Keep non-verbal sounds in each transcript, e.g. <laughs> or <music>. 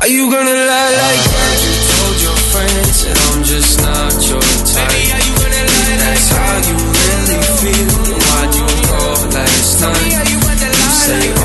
Are you gonna lie like that? You told your friends that I'm just not your type. Baby, are you gonna lie That's how you really feel. Why'd you call last night? You say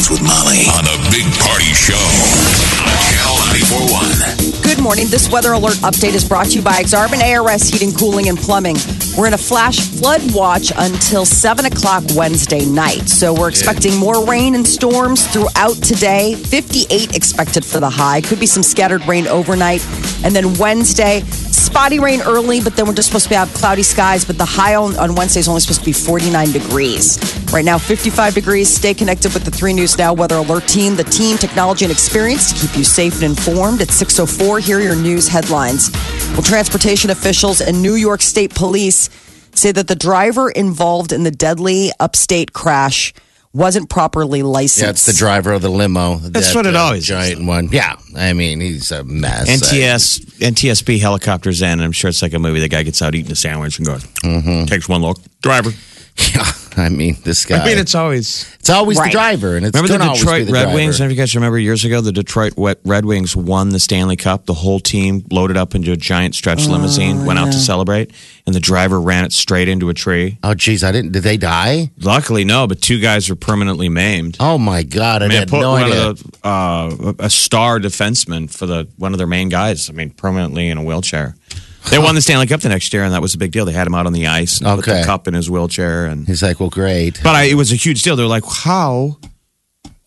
news headlines with Molly on a big party show on Channel 941. Good morning. This weather alert update is brought to you by Exarban ARS Heating, Cooling, and Plumbing. We're in a flash flood watch until 7 o'clock Wednesday night. So we're expecting more rain and storms throughout today. 58 expected for the high. Could be some scattered rain overnight. And then Wednesday, spotty rain early, but then we're just supposed to have cloudy skies. But the high on, on Wednesday is only supposed to be 49 degrees. Right now, 55 degrees. Stay connected with the 3 News Now Weather Alert team, the team, technology, and experience to keep you safe and informed. At 6.04, here are your news headlines. Well, transportation officials and New York State Police say that the driver involved in the deadly upstate crash wasn't properly licensed. Yeah, it's the driver of the limo. That's that, what it uh, always is. giant one. Yeah, I mean he's a mess. NTS NTSB helicopters in, and I'm sure it's like a movie. The guy gets out eating a sandwich and goes, takes one look, driver. <laughs> Yeah, I mean this guy. I mean, it's always. it's always Right. the driver, and it's Remember the gonna always be Detroit the Red driver. Wings? Don't know if you guys remember years ago the Detroit Red Wings won the Stanley Cup? The whole team loaded up into a giant stretch limousine, went out to celebrate, and the driver ran it straight into a tree. Oh, geez, I didn't. Did they die? Luckily, no, but two guys were permanently maimed. Oh my God, I, I mean, had put no one idea. of the uh, a star defenseman for the one of their main guys. I mean, permanently in a wheelchair. They won the Stanley Cup the next year, and that was a big deal. They had him out on the ice and put the cup in his wheelchair, and He's like, well, great. but I, it was a huge deal. They're like, how?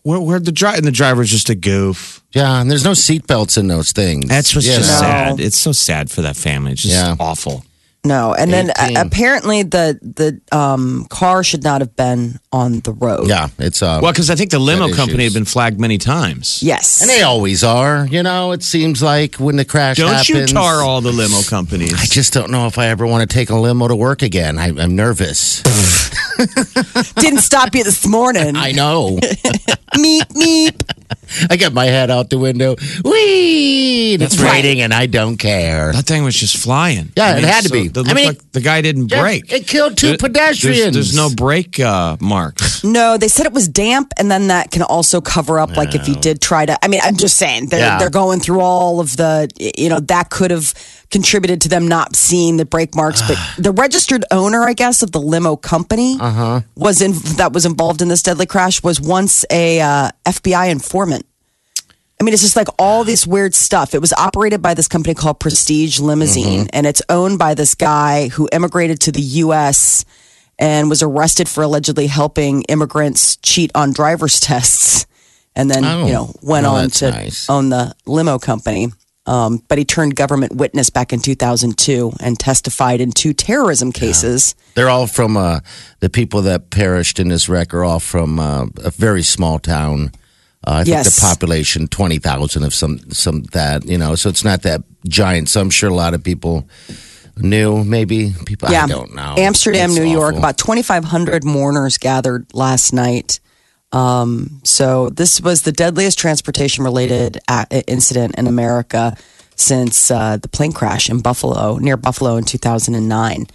Where, where'd the driver? And the driver's just a goof. Yeah, and there's no seatbelts in those things. That's what's You just know? sad. It's so sad for that family. It's just Yeah. awful. No, and then uh, apparently the the um, car should not have been on the road. Yeah, it's uh. Well, because I think the limo company issues. had been flagged many times. Yes. and they always are. You know, it seems like when the crash Don't happens. you tar all the limo companies. I just don't know if I ever want to take a limo to work again. I, I'm nervous. Didn't stop you this morning. <laughs> I know. <laughs> meep meep. <laughs> I got my head out the window. Whee! And It's Right. raining, and I don't care. That thing was just flying. Yeah, it had to be. It I mean- like the guy didn't Yeah, brake. it killed two There- pedestrians. There's, there's no brake uh, marks. <laughs> No, they said it was damp, and then that can also cover up. Like if you did try to, I mean, I'm just saying they're Yeah. they're going through all of the, you know, that could have contributed to them not seeing the brake marks. But <sighs> the registered owner, I guess, of the limo company Uh-huh. was in that was involved in this deadly crash was once a uh, FBI informant. I mean, it's just like all this weird stuff. It was operated by this company called Prestige Limousine, and it's owned by this guy who immigrated to the U.S. and was arrested for allegedly helping immigrants cheat on driver's <laughs> tests, and then Oh. you know went Oh, on to nice. own the limo company. Um, but he turned government witness back in 2002 and testified in two terrorism cases. They're all from uh, the people that perished in this wreck are all from uh, a very small town. Uh, I think Yes. the population twenty thousand of some some that you know, so it's not that giant. So I'm sure a lot of people knew. Maybe people. I don't know. Amsterdam, It's New York, about 2,500 mourners gathered last night. Um, so this was the deadliest transportation-related incident in America since uh, the plane crash in Buffalo, near Buffalo in 2009.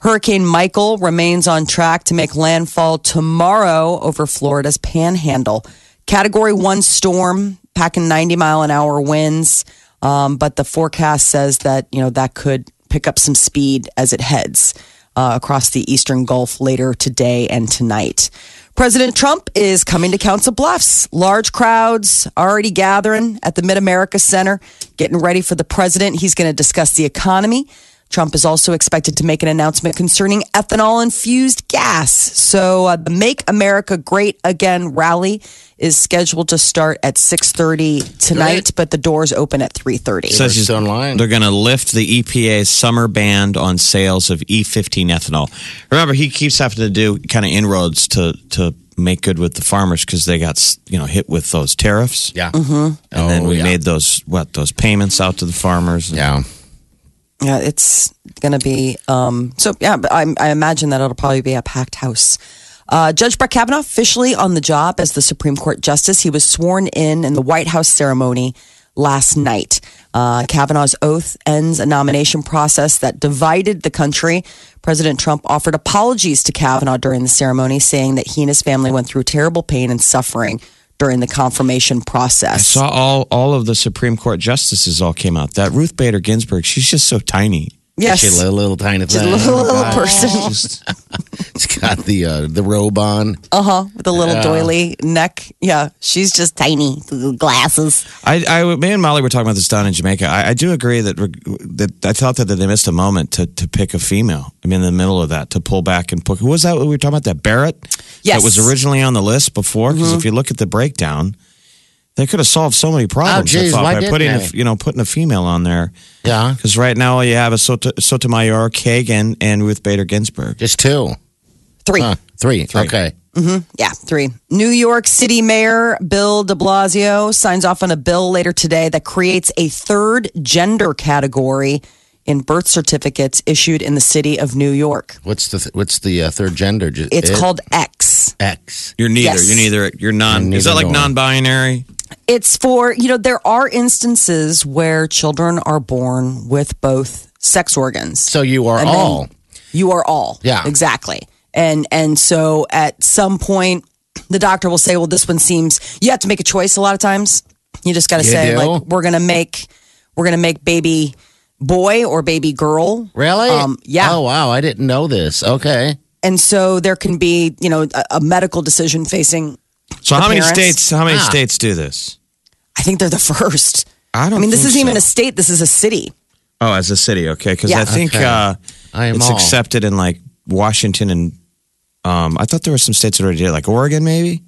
Hurricane Michael remains on track to make landfall tomorrow over Florida's panhandle. Category one storm, packing 90 mile an hour winds. Um, but the forecast says that, you know, that could pick up some speed as it heads uh, across the eastern Gulf later today and tonight. President Trump is coming to Council Bluffs. Large crowds already gathering at the Mid America Center, getting ready for the president. He's going to discuss the economy. Trump is also expected to make an announcement concerning ethanol infused gas. So uh, the Make America Great Again rally is scheduled to start at 6:30 tonight, Great. but the doors open at 3:30. Says he's- online. They're going to lift the EPA's summer ban on sales of E15 ethanol. Remember, he keeps having to do kind of inroads to to make good with the farmers because they got you know hit with those tariffs. Yeah. And then Oh, we yeah. made those what those payments out to the farmers. Yeah. Yeah, it's going to be. Um, so, yeah, I, I imagine that it'll probably be a packed house. Uh, Judge Brett Kavanaugh officially on the job as the Supreme Court Justice. He was sworn in in the White House ceremony last night. Uh, Kavanaugh's oath ends a nomination process that divided the country. President Trump offered apologies to Kavanaugh during the ceremony, saying that he and his family went through terrible pain and suffering during the confirmation process. I saw all all of the Supreme Court justices all came out. That Ruth Bader Ginsburg, she's just so tiny. Yes, She a little, little tiny Just a little, little God. person. <laughs> Just, It's got the uh, the robe on. Uh huh. With a little doily neck. Yeah, she's just tiny. Glasses. I, I, me and Molly were talking about this down in Jamaica. I, I do agree that that I thought that they missed a moment to, to pick a female. I mean, in the middle of that, to pull back and put. Who was that? We were talking about that Barrett. Yes. that was originally on the list before. Because if you look at the breakdown, they could have solved so many problems. I geez, thought, why by didn't putting a, you know putting a female on there. Yeah. Because right now all you have is Soto, Sotomayor, Kagan, and Ruth Bader Ginsburg. Just two. Three. Huh. Three. Three. Okay. Yeah, three. New York City Mayor Bill de Blasio signs off on a bill later today that creates a third gender category in birth certificates issued in the city of New York. What's the th- what's the uh, third gender? It's it? called X. X. You're neither. Yes. You're neither. You're non. You're is that like nor. non-binary? It's for, you know, there are instances where children are born with both sex organs. So you are all. You are all. Yeah. Exactly. And and so at some point the doctor will say, Well, this one seems you have to make a choice a lot of times. You just gotta You say, do? like, we're gonna make we're gonna make baby boy or baby girl. Really? Um, yeah. Oh wow, I didn't know this. Okay. And so there can be, you know, a, a medical decision facing So how many parents? states? How many Ah. states do this? I think they're the first. I don't. I mean, this isn't even a state, this is a city. Oh, as a city, okay. Because Yeah. I think Okay. uh, I am it's all. accepted in like Washington and um, I thought there were some states that already did, like Oregon, maybe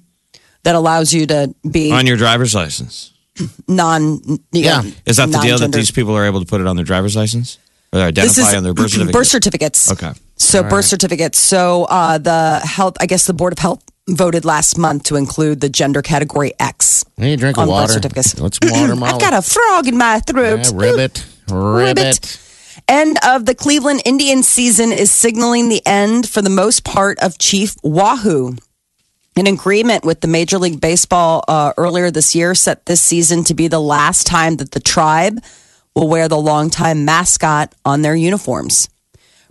That allows you to be on your driver's license. non. Yeah. Is that the deal that these people are able to put it on their driver's license or identify on their birth certificate? <clears throat> birth certificates. Okay. So birth certificates. So uh, the health, I guess the board of health voted last month to include the gender category X. Hey, drink On of birth water. certificates. What's water? <clears throat> I've got a frog in my throat. Yeah, ribbit. Ribbit. End of the Cleveland Indians season is signaling the end for the most part of Chief Wahoo. An agreement with the Major League Baseball uh, earlier this year set this season to be the last time that the tribe will wear the longtime mascot on their uniforms.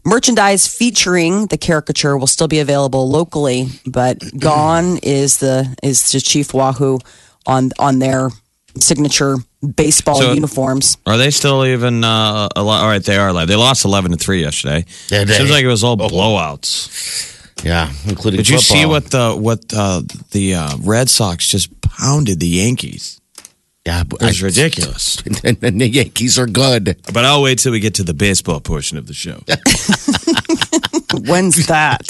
Merchandise featuring the caricature will still be available locally, but <clears throat> gone is the is the Chief Wahoo on on their signature baseball So- uniforms. Are they still even uh, alive? All right, they are alive. They lost eleven to three yesterday. Did they? Seems like it was all blowouts. Yeah, including. Did you see what the what uh, the uh, Red Sox just pounded the Yankees? Yeah, but It was I- ridiculous. <laughs> And the Yankees are good. But I'll wait till we get to the baseball portion of the show. <laughs> When's that?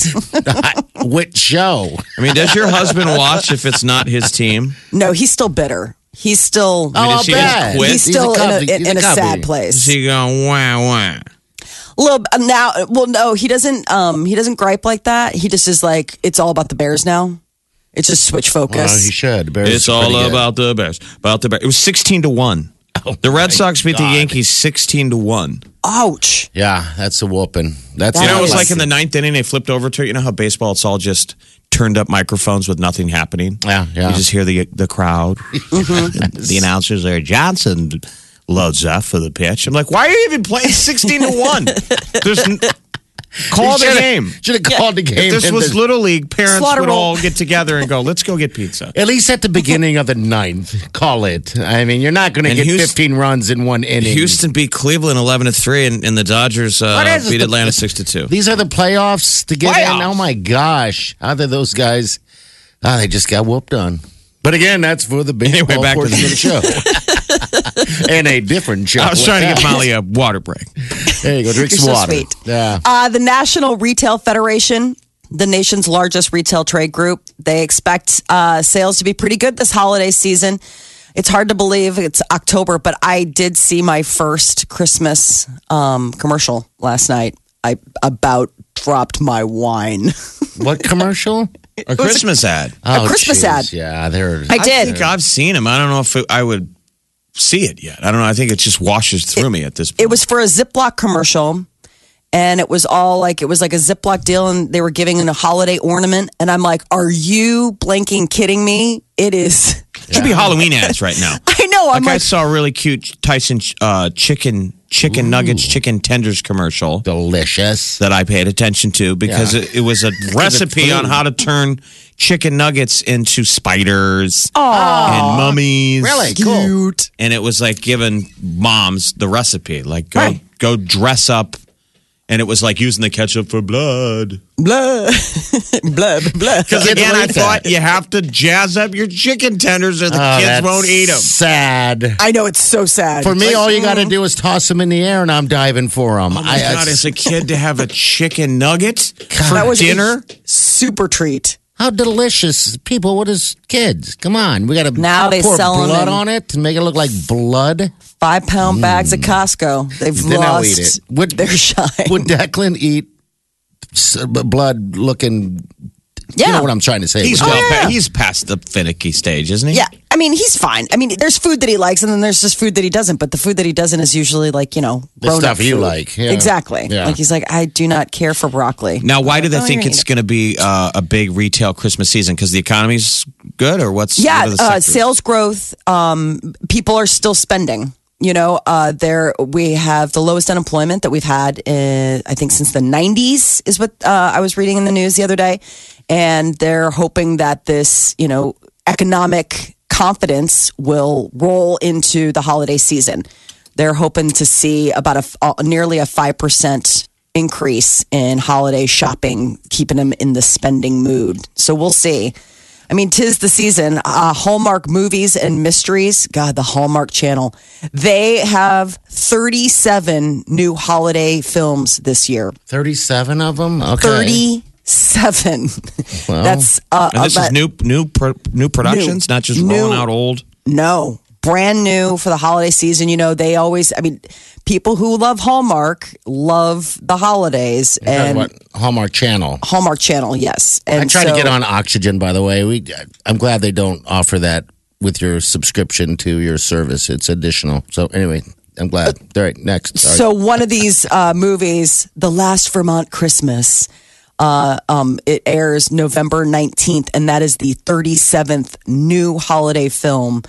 <laughs> Which show? I mean, does your husband watch if it's not his team? no, he's still bitter. He's still I mean, Oh, is he I'll bet. he's He's still a in a, in, in a a sad Cubby. Is place. he going wah wah? Little now. Well, no, he doesn't. Um, he doesn't gripe like that. He just is like it's all about the Bears now. It's a switch Well, focus. he should. Bears It's all pretty good. about the Bears. About the Bears. It was sixteen to one. Oh, the Red Sox beat the Yankees sixteen to one. Ouch! Yeah, that's a whooping. That's That You know, it was like in the ninth inning, they flipped over to it. You know how baseball, it's all just turned up microphones with nothing happening. Yeah, yeah. You just hear the the crowd. <laughs> Mm-hmm. the announcers there. Johnson loads up for the pitch. I'm like, why are you even playing sixteen to one? <laughs> There's n- call the Should've- game. Should have called the game. If this was the- little league, parents Slaughter would roll. all get together and go, "Let's go get pizza." <laughs> at least at the beginning of the ninth, call it. I mean, you're not going to get Houston- 15 runs in one inning. Houston beat Cleveland eleven to three, and, and the Dodgers uh, beat the- Atlanta six to two. These are the playoffs to get in. Oh my gosh! How did those guys? Ah, they just got whooped on. But again, that's for the big <laughs> Anyway, ball back to portion of the show. <laughs> <laughs> and a different show. I was trying to give Molly a water break. There you go. Drink You're some so water. sweet. Yeah. Uh, the National Retail Federation, the nation's largest retail trade group, they expect uh, sales to be pretty good this holiday season. It's hard to believe it's October, but I did see my first Christmas um, commercial last night. I about dropped my wine. <laughs> What commercial? A Christmas ad. Oh, Christmas jeez. ad. Yeah, they're. I I did. think I've seen him. I don't know if it, I would see it yet. I don't know. I think it just washes through me at this point. it was for a Ziploc commercial. And it was all like it was like a Ziploc deal, and they were giving in a holiday ornament. And I'm like, "Are you blanking kidding me? It is." should be Halloween ads right now. <laughs> I know. I'm like I like, saw a really cute Tyson uh, chicken chicken nuggets, chicken tenders commercial delicious. that I paid attention to because Yeah. it, it was a <laughs> recipe on how to turn chicken nuggets into spiders and mummies. Really? Cool. And it was like giving moms the recipe, like go Right. go dress up. And it was like using the ketchup for blood. blah, blah, blah. Because again, I thought that. you have to jazz up your chicken tenders or the Oh, kids won't eat them. Sad. I know it's so sad. For me, like, all you oh. got to do is toss them in the air, and I'm diving for them. Oh my God, as a kid to have a chicken nugget for that was a dinner. super treat. How delicious, people! What is kids? Come on, we got to Now they pour sell 'em blood in- on it and make it look like blood. Five pound bags at hmm. Costco. They've Then I'll lost eat it. Would their <laughs> shine. Would Declan eat s- blood looking? yeah. You know what I'm trying to say. He's Would- well, oh, yeah. pa- he's past the finicky stage, isn't he? yeah, I mean he's fine. I mean, there's food that he likes, and then there's just food that he doesn't. But the food that he doesn't is usually like you know The stuff you food. like, yeah. Exactly. Yeah. Like he's like, I do not care for broccoli. Now, why do they Oh, think it's gonna be uh, a big retail Christmas season? Because the economy's good, or what's yeah, what uh, sales growth. Um, people are still spending. You know, uh, there we have the lowest unemployment that we've had, in, I think, since the '90s. Is what uh, I was reading in the news the other day, and they're hoping that this, you know, economic confidence will roll into the holiday season. They're hoping to see about a, uh, nearly a five percent increase in holiday shopping, keeping them in the spending mood. So we'll see. I mean, tis the season. Uh, Hallmark movies and mysteries. God, the Hallmark Channel. They have 37 new holiday films this year. Thirty-seven of them. Okay. 37. That's uh, and this about- is new, new, pro, new productions, New. not just New. rolling out old. No, brand new for the holiday season. You know, they always, I mean, people who love Hallmark love the holidays and what Hallmark Channel. Hallmark Channel, yes. And I try so- to get on Oxygen. By the way, we. I'm glad they don't offer that with your subscription to your service. It's additional. So anyway, I'm glad. All right, next. Sorry. So one of these uh, movies, The Last Vermont Christmas, uh, um, it airs November 19th, and that is the 37th new holiday film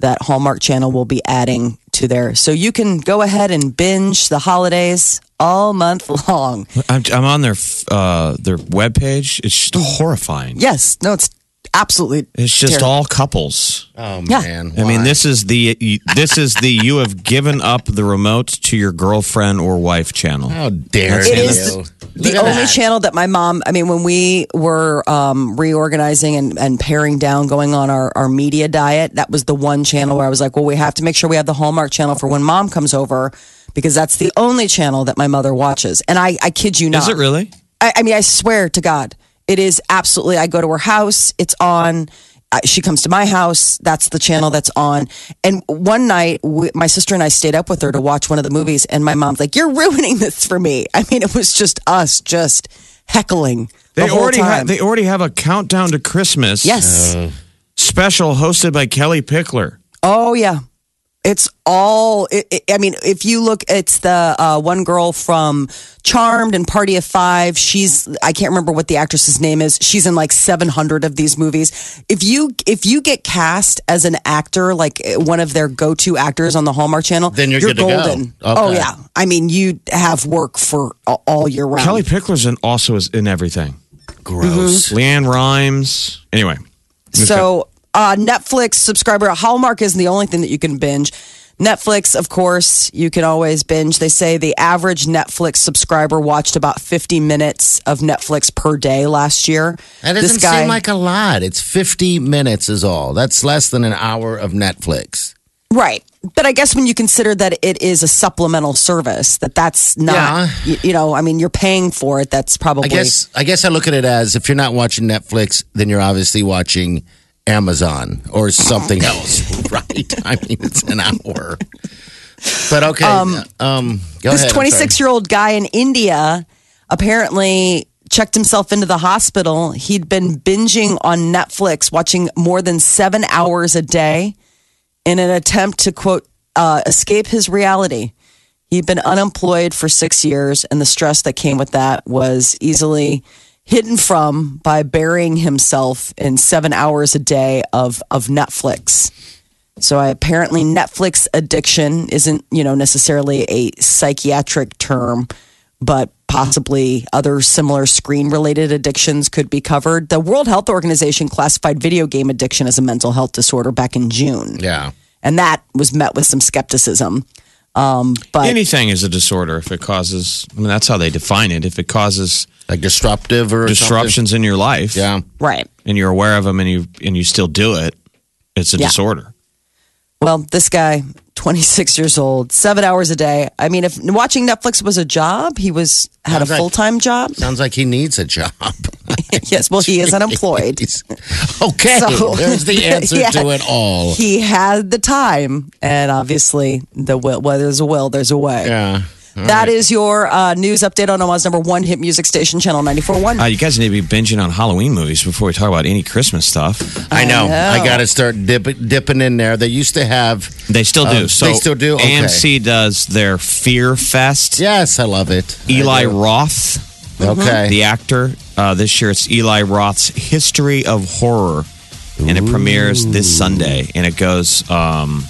that Hallmark Channel will be adding to there. So you can go ahead and binge the holidays all month <laughs> long. I'm, I'm on their uh, their webpage. It's just horrifying. Yes, no, it's absolutely. It's just terrible. all couples. oh yeah. man. I mean, this is the this is the you have given up the remote to your girlfriend or wife channel. How dare It you? is Look the only that. channel that my mom i mean when we were um, reorganizing and, and paring down going on our, our media diet that was the one channel where i was like well we have to make sure we have the hallmark channel for when mom comes over because that's the only channel that my mother watches and i, I kid you not Is it really? I, I mean i swear to god it is absolutely i go to her house it's on uh, she comes to my house that's the channel that's on. And one night we, my sister and i stayed up with her to watch one of the movies and my mom's like you're ruining this for me. <laughs> I mean it was just us just heckling They whole already have they already have a countdown to Christmas. yes. Special hosted by Kellie Pickler. oh yeah it's all it, it- i mean if you look it's the uh, one girl from charmed and party of five. She's i can't remember what the actress's name is. She's in like 700 of these movies. If you if you get cast as an actor like one of their go-to actors on the hallmark channel Then you're good to go. golden. Oh yeah. I mean you have work for all year round. Kellie Pickler's in, also is in everything. Gross. LeAnn Rimes. Anyway, So, uh, Netflix subscriber, Hallmark isn't the only thing that you can binge. Netflix, of course, you can always binge. They say the average Netflix subscriber watched about 50 minutes of Netflix per day last year. That doesn't seem like a lot. It's 50 minutes is all. That's less than an hour of Netflix. Right. But I guess when you consider that it is a supplemental service, that that's not, Yeah. you, you know, I mean, you're paying for it. That's probably. I guess I guess I look at it as if you're not watching Netflix, then you're obviously watching Amazon or something else, <laughs> right? I mean, it's an hour. But okay, um, go this 26 year old guy in India apparently checked himself into the hospital. He'd been binging on Netflix, watching more than seven hours a day in an attempt to, quote, uh, escape his reality. He'd been unemployed for six years, and the stress that came with that was easily hidden from by burying himself in seven hours a day of, of Netflix. So I, apparently, Netflix addiction isn't, you know, necessarily a psychiatric term, but possibly other similar screen-related addictions could be covered. The World Health Organization classified video game addiction as a mental health disorder back in June, Yeah. and that was met with some skepticism. Um, but Anything is a disorder if it causes. I mean, that's how they define it. If it causes Like disruptive or disruptions in your life, yeah, right, and you're aware of them, and you and you still do it, it's a Yeah. disorder. Well, this guy, 26 years old, seven hours a day. I mean, if watching Netflix was a job, he was had Sounds a full time job. Sounds like he needs a job. <laughs> <laughs> yes, well, he is unemployed. <laughs> okay, So- there's the answer Yeah. to it all. He had the time, and obviously, the will. Where there's a will, there's a way. Yeah. That is your uh, news update on Omaha's number one hit music station, Channel 94.1. Uh, you guys need to be binging on Halloween movies before we talk about any Christmas stuff. I know. I, know. got to start dip, dipping in there. They used to have. They still do. Um, so they still do? Okay. AMC does their Fear Fest. Yes, I love it. Eli Roth, Okay. the actor. Uh, this year it's Eli Roth's History of Horror, and it premieres this Sunday, and it goes. Um,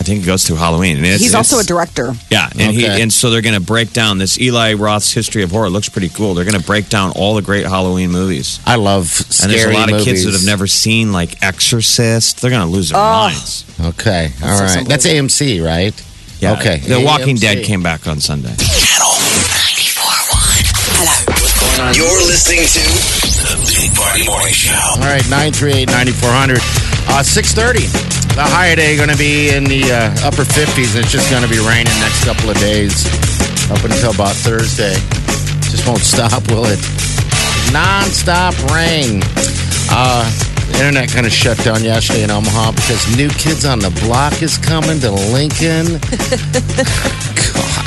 I think it goes through Halloween. And it's, He's also a director. Yeah, and he Okay. and so they're going to break down this Eli Roth's History of Horror. It looks pretty cool. They're going to break down all the great Halloween movies. I love And scary there's a lot of kids that movies. have never seen like Exorcist. They're going to lose their Oh. minds. Okay, all That's right. That's AMC, right? Yeah. Okay. The Walking AMC. Dead came back on Sunday. Channel 94.1. You're listening to the Big Party Morning Show. All right, 938-9400. Uh, 630. The high today going to be in the uh, upper 50s. and It's just going to be raining next couple of days up until about Thursday. Just won't stop, <laughs> will it? Non-stop rain. Uh, the internet kind of shut down yesterday in Omaha because New Kids on the Block is coming to Lincoln. <laughs> God.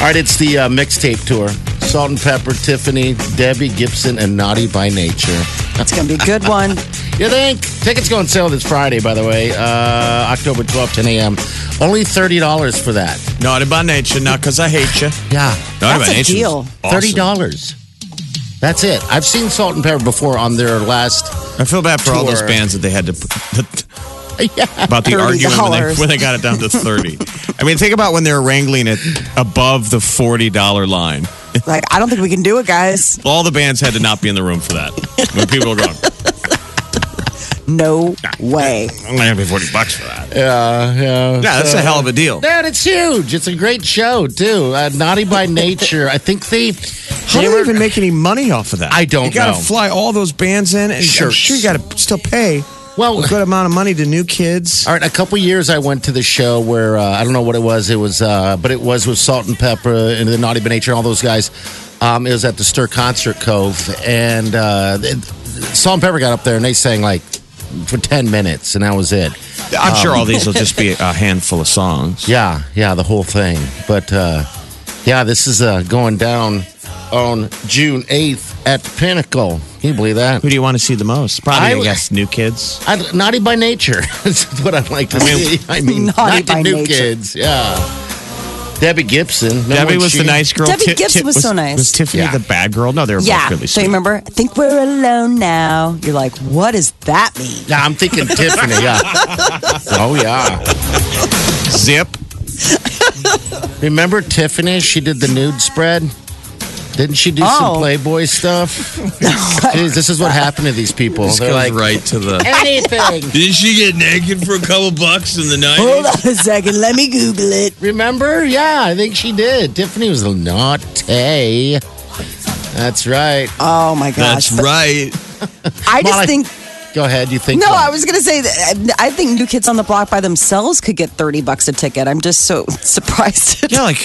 All right, it's the uh, mixtape tour. Salt-N-Pepa, Tiffany, Debbie Gibson, and Naughty by Nature. It's going to be a good one. <laughs> You think? Tickets go on sale this Friday, by the way, uh, October 12th, 10 a.m. Only $30 for that. Naughty by nature, not because I hate you. Yeah. Naughty That's by a Nature's deal. awesome. $30. That's it. I've seen Salt-N-Pepa before on their last. I feel bad for all those Tour. bands that they had to that, <laughs> Yeah. about the $30. argument when they, when they got it down to thirty. I mean, think about when they were wrangling it above the forty dollar line. Like, I don't think we can do it, guys. All the bands had to not be in the room for that. When people were going, No way. I'm gonna have me forty bucks for that. Yeah, yeah. Yeah, that's a hell of a deal. Dude, it's huge. It's a great show, too. Uh, Naughty by <laughs> Nature. I think they. How do you even make any money off of that? I don't You got to know. fly all those bands in, and Sure. Sure you got to still pay Well, a good amount of money to new kids. <laughs> All right, a couple years I went to the show where uh, I don't know what it was. It was, uh, but it was with Salt-N-Pepa and the Naughty by Nature and all those guys. Um, it was at the Stir Concert Cove, and uh, it- Salt-N-Pepa got up there and they sang like for ten minutes, and that was it. I'm sure all these will just be a <laughs> handful of songs. Yeah, yeah, the whole thing. But uh, yeah, this is uh, going down on June eighth at the Pinnacle. Can you believe that? Who do you want to see the most? Probably, I, I- guess, new kids. I, naughty by nature <laughs> is what I'd like to see. I mean, Naughty not the by new nature. kids. Yeah. Debbie Gibson. Remember Debbie when was she- the nice girl. Debbie Gibson was so nice. Was Tiffany Yeah. the bad girl? No, they were Yeah. both really sweet. So sweet. you remember? I think we're alone now. You're like, what does that mean? Yeah, I'm thinking Tiffany. Yeah. <laughs> Oh yeah. Zip. <laughs> Remember Tiffany? She did the nude spread. Didn't she do Oh. some Playboy stuff? <laughs> Jeez, this is what happened to these people. This They're goes like, right to the. anything. <laughs> Didn't she get naked for a couple bucks in the night? Hold on a second. Let me Google it. Remember? Yeah, I think she did. Tiffany was a naughty. That's right. Oh my gosh. That's But right. I just Molly, think Go ahead. You think? No, what? I was going to say that um, I think New Kids on the Block by themselves could get 30 bucks a ticket. I'm just so <laughs> surprised. Yeah, like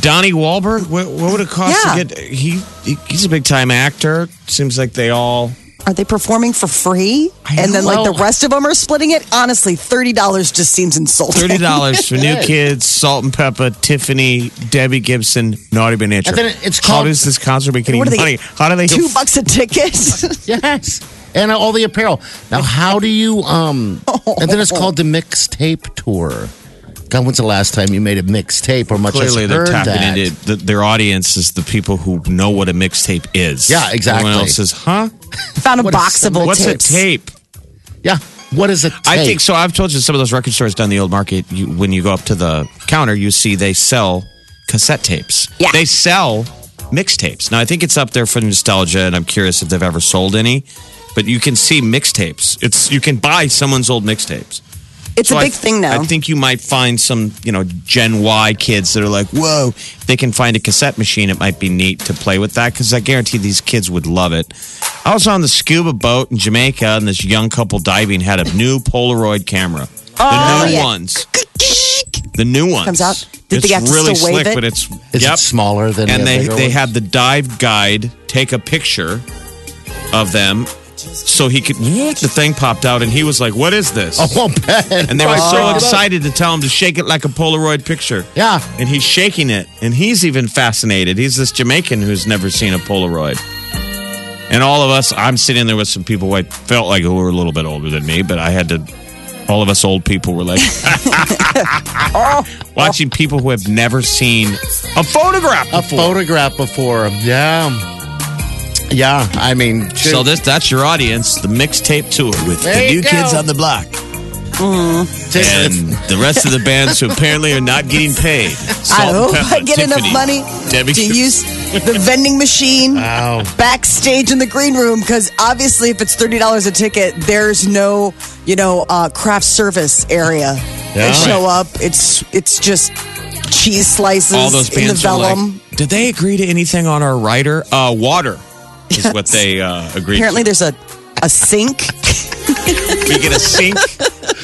Donnie Wahlberg. What, what would it cost Yeah. to get? He, he he's a big time actor. Seems like they all. Are they performing for free? And then, like, the rest of them are splitting it? Honestly, $30 just seems insulting. Thirty dollars <laughs> for new kids, Salt-N-Pepa, Tiffany, Debbie Gibson, Naughty by Nature. And then it's How called- does this concert make any What they- money? How do they? Two bucks a ticket? <laughs> Yes. And all the apparel. Now, how do you, um, and then it's called the mixtape tour. God, when's the last time you made a mixtape or much Clearly, they're heard tapping that? into the, their audience is the people who know what a mixtape is. Yeah, exactly. Everyone else says, "Huh? Found a What is box of old What's tapes. a tape?" Yeah. What is a tape? I think so. I've told you some of those record stores down the old market. You, when you go up to the counter, you see they sell cassette tapes. Yeah. they sell mixtapes. Now I think it's up there for nostalgia, and I'm curious if they've ever sold any. But you can see mixtapes. It's you can buy someone's old mixtapes. It's So a I- big thing now. I think you might find some, you know, Gen Y kids that are like, "Whoa!" If they can find a cassette machine. It might be neat to play with that because I guarantee these kids would love it. I was on the scuba boat in Jamaica, and this young couple diving had a new Polaroid camera. The Oh, new yeah. ones. The new ones Comes out. Did it's they have to really still wave slick, it? but it's Is yep. it smaller than and the they they ones? had the dive guide take a picture of them. So he could, the thing popped out, and he was like, "What is this?" <laughs> Oh, I'll bet. And they were so bring excited to tell him to shake it like a Polaroid picture. Yeah. And he's shaking it. And he's even fascinated. He's this Jamaican who's never seen a Polaroid. And all of us, I'm sitting there with some people who I felt like who were a little bit older than me, but I had to, all of us old people were like, <laughs> oh. watching people who have never seen a photograph A before. photograph before. Yeah. Yeah. I mean, so this that's your audience, the mixtape tour with There the you new go. kids on the block. And the rest of the bands who apparently are not getting paid. <laughs> Salt I and hope Pepper, I get Tiffany, enough money Debbie to use the vending machine Wow. backstage in the green room because obviously if it's $30 a ticket, there's no, you know, uh, craft service area. Yeah. They show up. It's it's just cheese slices all those in the bands are vellum. like, did they agree to anything on our rider? Uh, water <laughs> is what they uh, agreed. Apparently to. there's a, a sink. <laughs> we get a sink,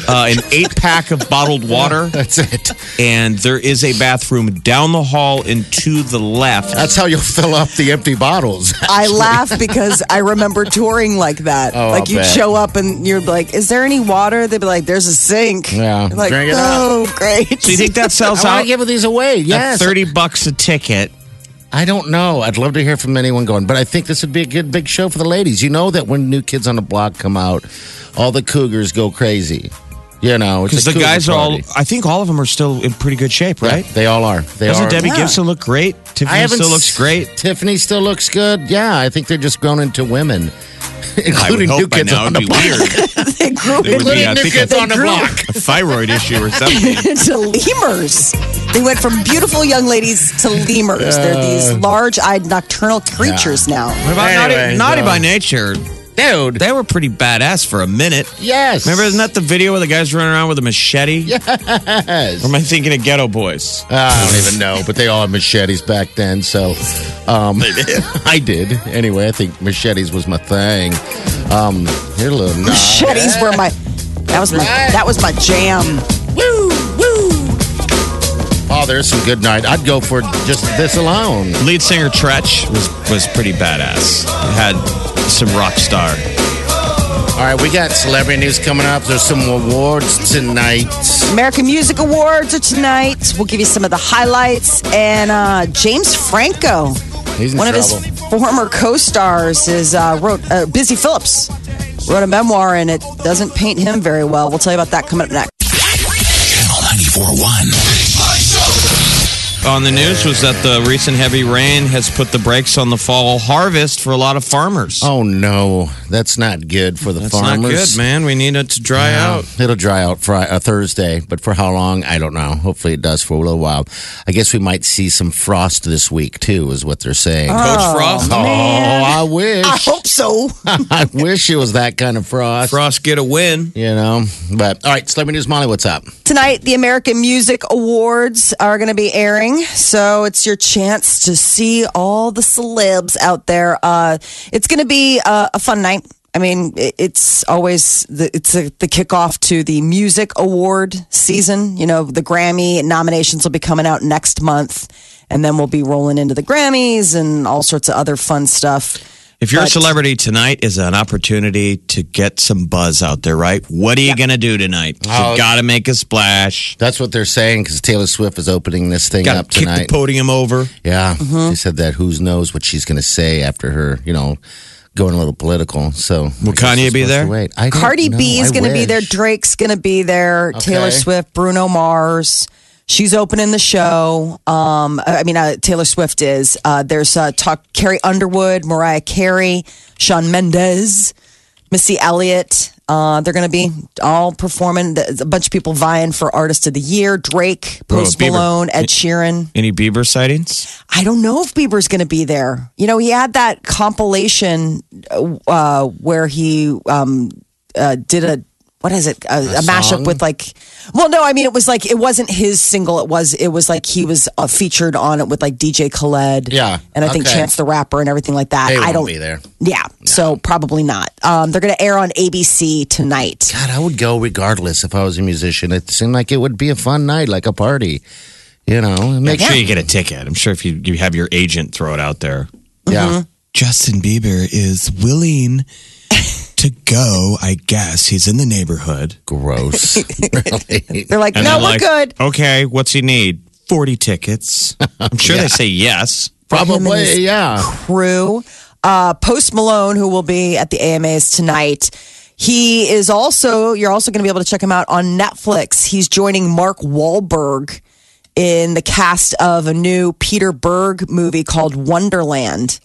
uh, an eight pack of bottled water, <laughs> That's it. and there is a bathroom down the hall and to the left. That's how you'll fill up the empty bottles. I laugh because I remember touring like that. Oh, like I'll you'd bet. show up and you're like, "Is there any water?" They'd be like, "There's a sink." Yeah, like, drink it oh, great. so you think that sells I out to give these away. Yes. at thirty bucks a ticket? I don't know. I'd love to hear from anyone going, but I think this would be a good big show for the ladies. You know that when new kids on the block come out, all the cougars go crazy. You know, Because the cougar guys are all. I think all of them are still in pretty good shape, right? They all are. They Doesn't are. Debbie Yeah. Gibson look great? Tiffany still looks great. Tiffany still looks good. Yeah, I think they're just grown into women, I would <laughs> including hope new kids on the be block. <laughs> they grew It would be, Including I new think, kids a, on the block. a thyroid issue or <laughs> something. to lemurs. They went from beautiful young ladies to lemurs. They're these large-eyed nocturnal creatures now. What about Anyway, Naughty, Naughty by Nature? Dude. They were pretty badass for a minute. Yes. Remember, isn't that the video where the guy's running around with a machete? <laughs> Yes. Or am I thinking of Geto Boys? I don't even know, but they all had machetes back then. So, um, <laughs> I did. Anyway, I think machetes was my thing. Um, here a little nod. Machetes were my. That was my. That was my jam. Woo, woo. Oh, there's some good night. I'd go for just this alone. Lead singer Treach was was pretty badass. Had some rock star. All right, we got celebrity news coming up. There's some awards tonight. American Music Awards are tonight. We'll give you some of the highlights. And uh, James Franco, He's in one trouble. of his former co-stars, is uh, wrote uh, Busy Philipps wrote a memoir, and it doesn't paint him very well. We'll tell you about that coming up next. Channel 94.1. on the news was that the recent heavy rain has put the brakes on the fall harvest for a lot of farmers. Oh no, that's not good for the That's farmers. not good, man. We need it to dry Yeah, out. It'll dry out Friday, uh, Thursday, but for how long? I don't know. Hopefully, it does for a little while. I guess we might see some frost this week too, is what they're saying. Coach Frost. oh, I wish. I hope so. <laughs> <laughs> I wish it was that kind of frost. Frost get a win. You know, but all right, celebrity news, Molly. What's up? Tonight, the American Music Awards are going to be airing. So it's your chance to see all the celebs out there. Uh, it's going to be a, a fun night. I mean, it- it's always the, it's a, the kickoff to the music award season. You know, the Grammy nominations will be coming out next month, and then we'll be rolling into the Grammys and all sorts of other fun stuff. If you're a celebrity, tonight is an opportunity to get some buzz out there, right? What are you going to do tonight? Oh. You got to make a splash. That's what they're saying because Taylor Swift is opening this thing Got up to kick the tonight. podium over. Yeah, Mm-hmm. she said that. Who knows what she's going to say after her? You know, going a little political. So Will Kanye be there? Wait, I don't Cardi know. B is going to be there. Drake's going to be there. Taylor Swift, Bruno Mars. She's opening the show. Um, I mean, uh, Taylor Swift is. Uh, there's uh, talk Carrie Underwood, Mariah Carey, Shawn Mendes, Missy Elliott. Uh, they're going to be all performing. There's a bunch of people vying for Artist of the Year. Drake, Post Bieber. Malone, Ed Sheeran. Any Bieber sightings? I don't know if Bieber's going to be there. You know, he had that compilation uh, where he um, uh, did a what is it a, a, mashup with like well no i mean it was like it wasn't his single it was it was like he was uh, featured on it with like dj khaled Yeah, and i think okay. chance the rapper and everything like that They i don't be there. yeah so probably not um, they're going to air on abc tonight God, I would go regardless if I was a musician. It seemed like it would be a fun night, like a party. You know, Make makes sure you get a ticket. I'm sure if you, you have your agent throw it out there. yeah. Justin Bieber is willing to go. I guess he's in the neighborhood. Gross. <laughs> really? they're like And no they're we're like, good Okay, what's he need? 40 tickets. I'm sure they <laughs> say yes. him and Probably, his yeah. crew. Uh, Post Malone, who will be at the AMAs tonight. He is also, you're also going to be able to check him out on Netflix. He's joining Mark Wahlberg in the cast of a new Peter Berg movie called Wonderland.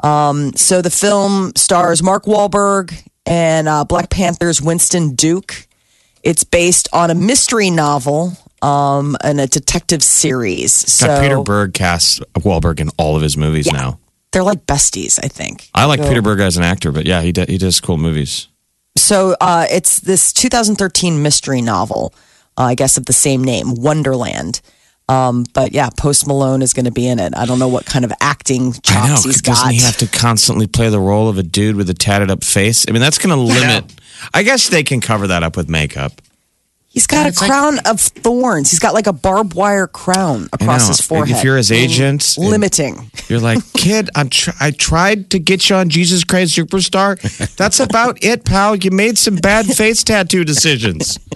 Um, so the film stars Mark Wahlberg and uh, Black Panther's Winston Duke. It's based on a mystery novel um, and a detective series. So Got Peter Berg casts Wahlberg in all of his movies now. they're like besties, I think. I like Peter Berg as an actor, but yeah, he d- he does cool movies. So uh, it's this 2013 mystery novel, uh, I guess, of the same name, Wonderland. Um, but yeah, Post Malone is going to be in it. I don't know what kind of acting chops I know. he's Doesn't he have to constantly play the role of a dude with a tatted up face? I mean, that's going to limit. I guess they can cover that up with makeup. he's got a It's like- crown of thorns. He's got like a barbed wire crown across know. his forehead. If you're his agent, and- limiting. You're like, <laughs> kid, I'm tr- I tried to get you on Jesus Christ Superstar. That's about it, pal. You made some bad face tattoo decisions. <laughs>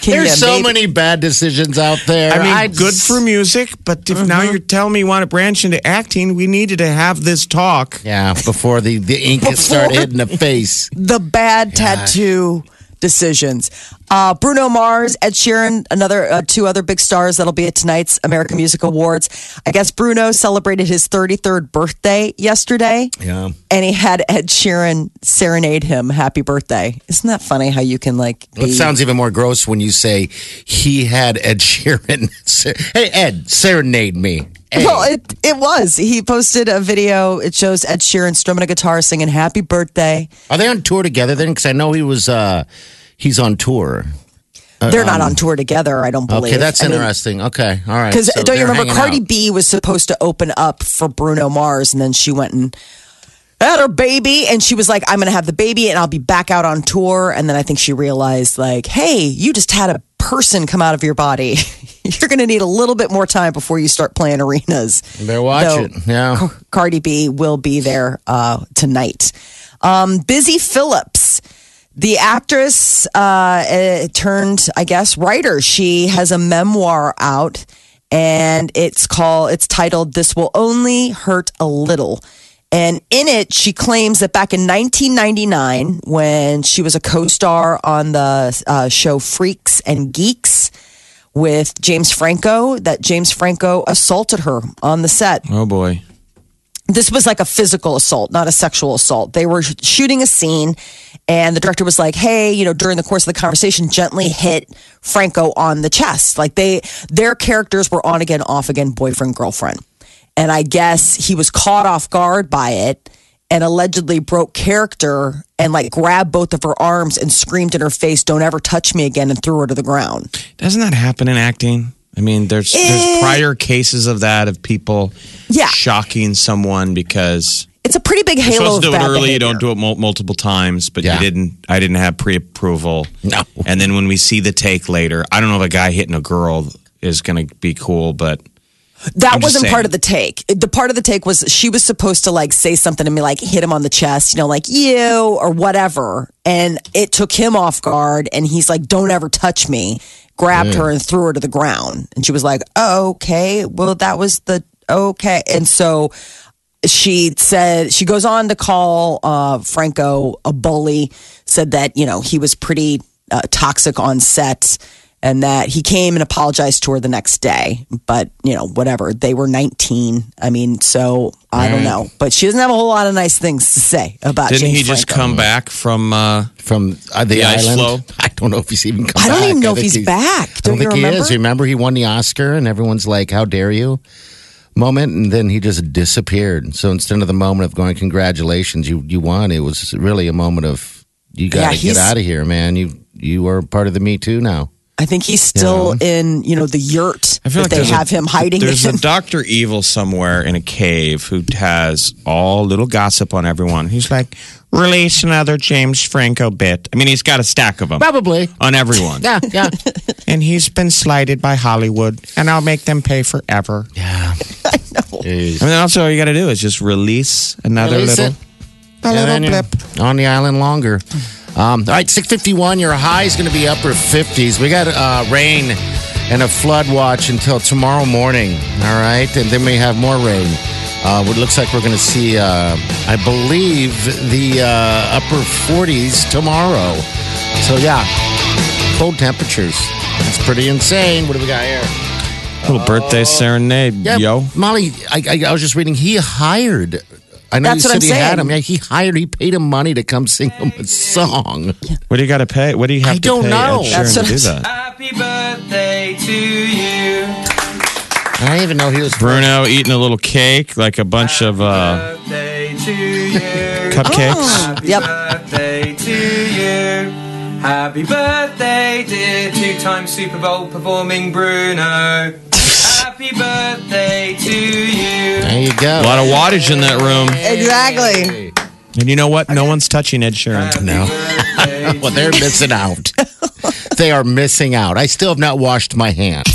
Can There's so maybe- many bad decisions out there. I mean, I good for music, but if now mm-hmm. you're telling me you want to branch into acting, we needed to have this talk. Yeah, before the, the ink Before- started hitting the face. <laughs> the bad tattoo decisions. Uh, Bruno Mars, Ed Sheeran, another uh, two other big stars that'll be at tonight's American Music Awards. I guess Bruno celebrated his 33rd birthday yesterday. Yeah. And he had Ed Sheeran serenade him happy birthday. Isn't that funny how you can like It sounds even more gross when you say he had Ed <laughs> Sheeran. ser- hey, Ed, serenade me. Hey. Well, it it was. He posted a video. It shows Ed Sheeran strumming a guitar, singing "Happy Birthday." Are they on tour together then? Because I know he was. uh He's on tour. They're not on tour together. I don't believe. Okay, that's I mean, interesting. okay, all right. Because So don't you remember Cardi out. B was supposed to open up for Bruno Mars, and then she went and had her baby, and she was like, "I'm going to have the baby, and I'll be back out on tour." And then I think she realized, like, "Hey, you just had a person come out of your body. <laughs> You're going to need a little bit more time before you start playing arenas." They're watching. it. Yeah. Cardi B will be there uh, tonight. Um, Busy Philipps, the actress uh, turned, I guess, writer. She has a memoir out, and it's called. It's titled "This Will Only Hurt a Little." And in it, she claims that back in 1999, when she was a co star on the uh, show Freaks and Geeks, with James Franco that James Franco assaulted her on the set. Oh boy. This was like a physical assault, not a sexual assault. They were shooting a scene, and the director was like, "Hey, you know, during the course of the conversation, gently hit Franco on the chest." Like they, their characters were on again, off again, boyfriend girlfriend, and I guess he was caught off guard by it and allegedly broke character and like grabbed both of her arms and screamed in her face, "Don't ever touch me again!" and threw her to the ground. Doesn't that happen in acting? I mean, there's Eh. there's prior cases of that of people Yeah. shocking someone because It's a pretty big you're halo supposed of to do it bad early. You don't do it mul- multiple times, but Yeah. you didn't. I didn't have pre-approval. No. And then when we see the take later, I don't know if a guy hitting a girl is going to be cool, but That I'm wasn't saying. part of the take. The part of the take was she was supposed to like say something to me, like hit him on the chest, you know, like you or whatever. And it took him off guard. And he's like, don't ever touch me. Grabbed her and threw her to the ground. And she was like, oh, okay. Well, that was the okay. And so she said, she goes on to call uh, Franco a bully, said that, you know, he was pretty uh, toxic on set and that he came and apologized to her the next day. But, you know, whatever. They were 19. I mean, so I don't know. But she doesn't have a whole lot of nice things to say about didn't James he just Franco. come back from? Uh, From uh, the, The ice island. floe? <laughs> I don't know if he's even come back. I don't back. even know if think he's back. Don't don't you think he remember? is. Remember, he won the Oscar, and everyone's like, "How dare you!" Moment, and then he just disappeared. So instead of the moment of going, "Congratulations, you you won," it was really a moment of, "You got to Yeah, get out of here, man. You you are part of the Me Too now." I think he's still in, you know, the yurt I feel that like they have a, him hiding There's in. a Doctor Evil somewhere in a cave who has all little gossip on everyone. He's like, release another James Franco bit. I mean, he's got a stack of them Probably. on everyone. Yeah, yeah, <laughs> and he's been slighted by Hollywood, and I'll make them pay forever. yeah. <laughs> I know. Jeez. I mean, also all you got to do is just release another Release little, it. a And little then you're blip. on the island longer. Mm. Um, all right, 651, your high is going to be upper 50s. We got uh, rain and a flood watch until tomorrow morning. All right, and then we have more rain. Uh, it looks like we're going to see, uh, I believe, the uh, upper 40s tomorrow. So, yeah, cold temperatures. That's pretty insane. What do we got here? Little birthday serenade, Yeah, yo. Molly, I, I, I was just reading. He hired. I know That's you what said I'm he had him. Yeah, he hired. He paid him money to come sing him a song. What do you got to pay? What do you have to pay? I to don't pay know. Ed That's Sheeran what to do that? Happy birthday to you. I didn't even know he was Bruno eating a little cake, like a bunch of uh, Birthday to you. cupcakes. Happy Yep. birthday to you. Happy birthday, dear two-time Super Bowl performing Bruno. Happy birthday to you. There you go. A lot of wattage in that room. exactly. And you know what? No one's touching Ed Sheeran. <laughs> No. <laughs> Well, they're missing out. <laughs> they are missing out. I still have not washed my hands.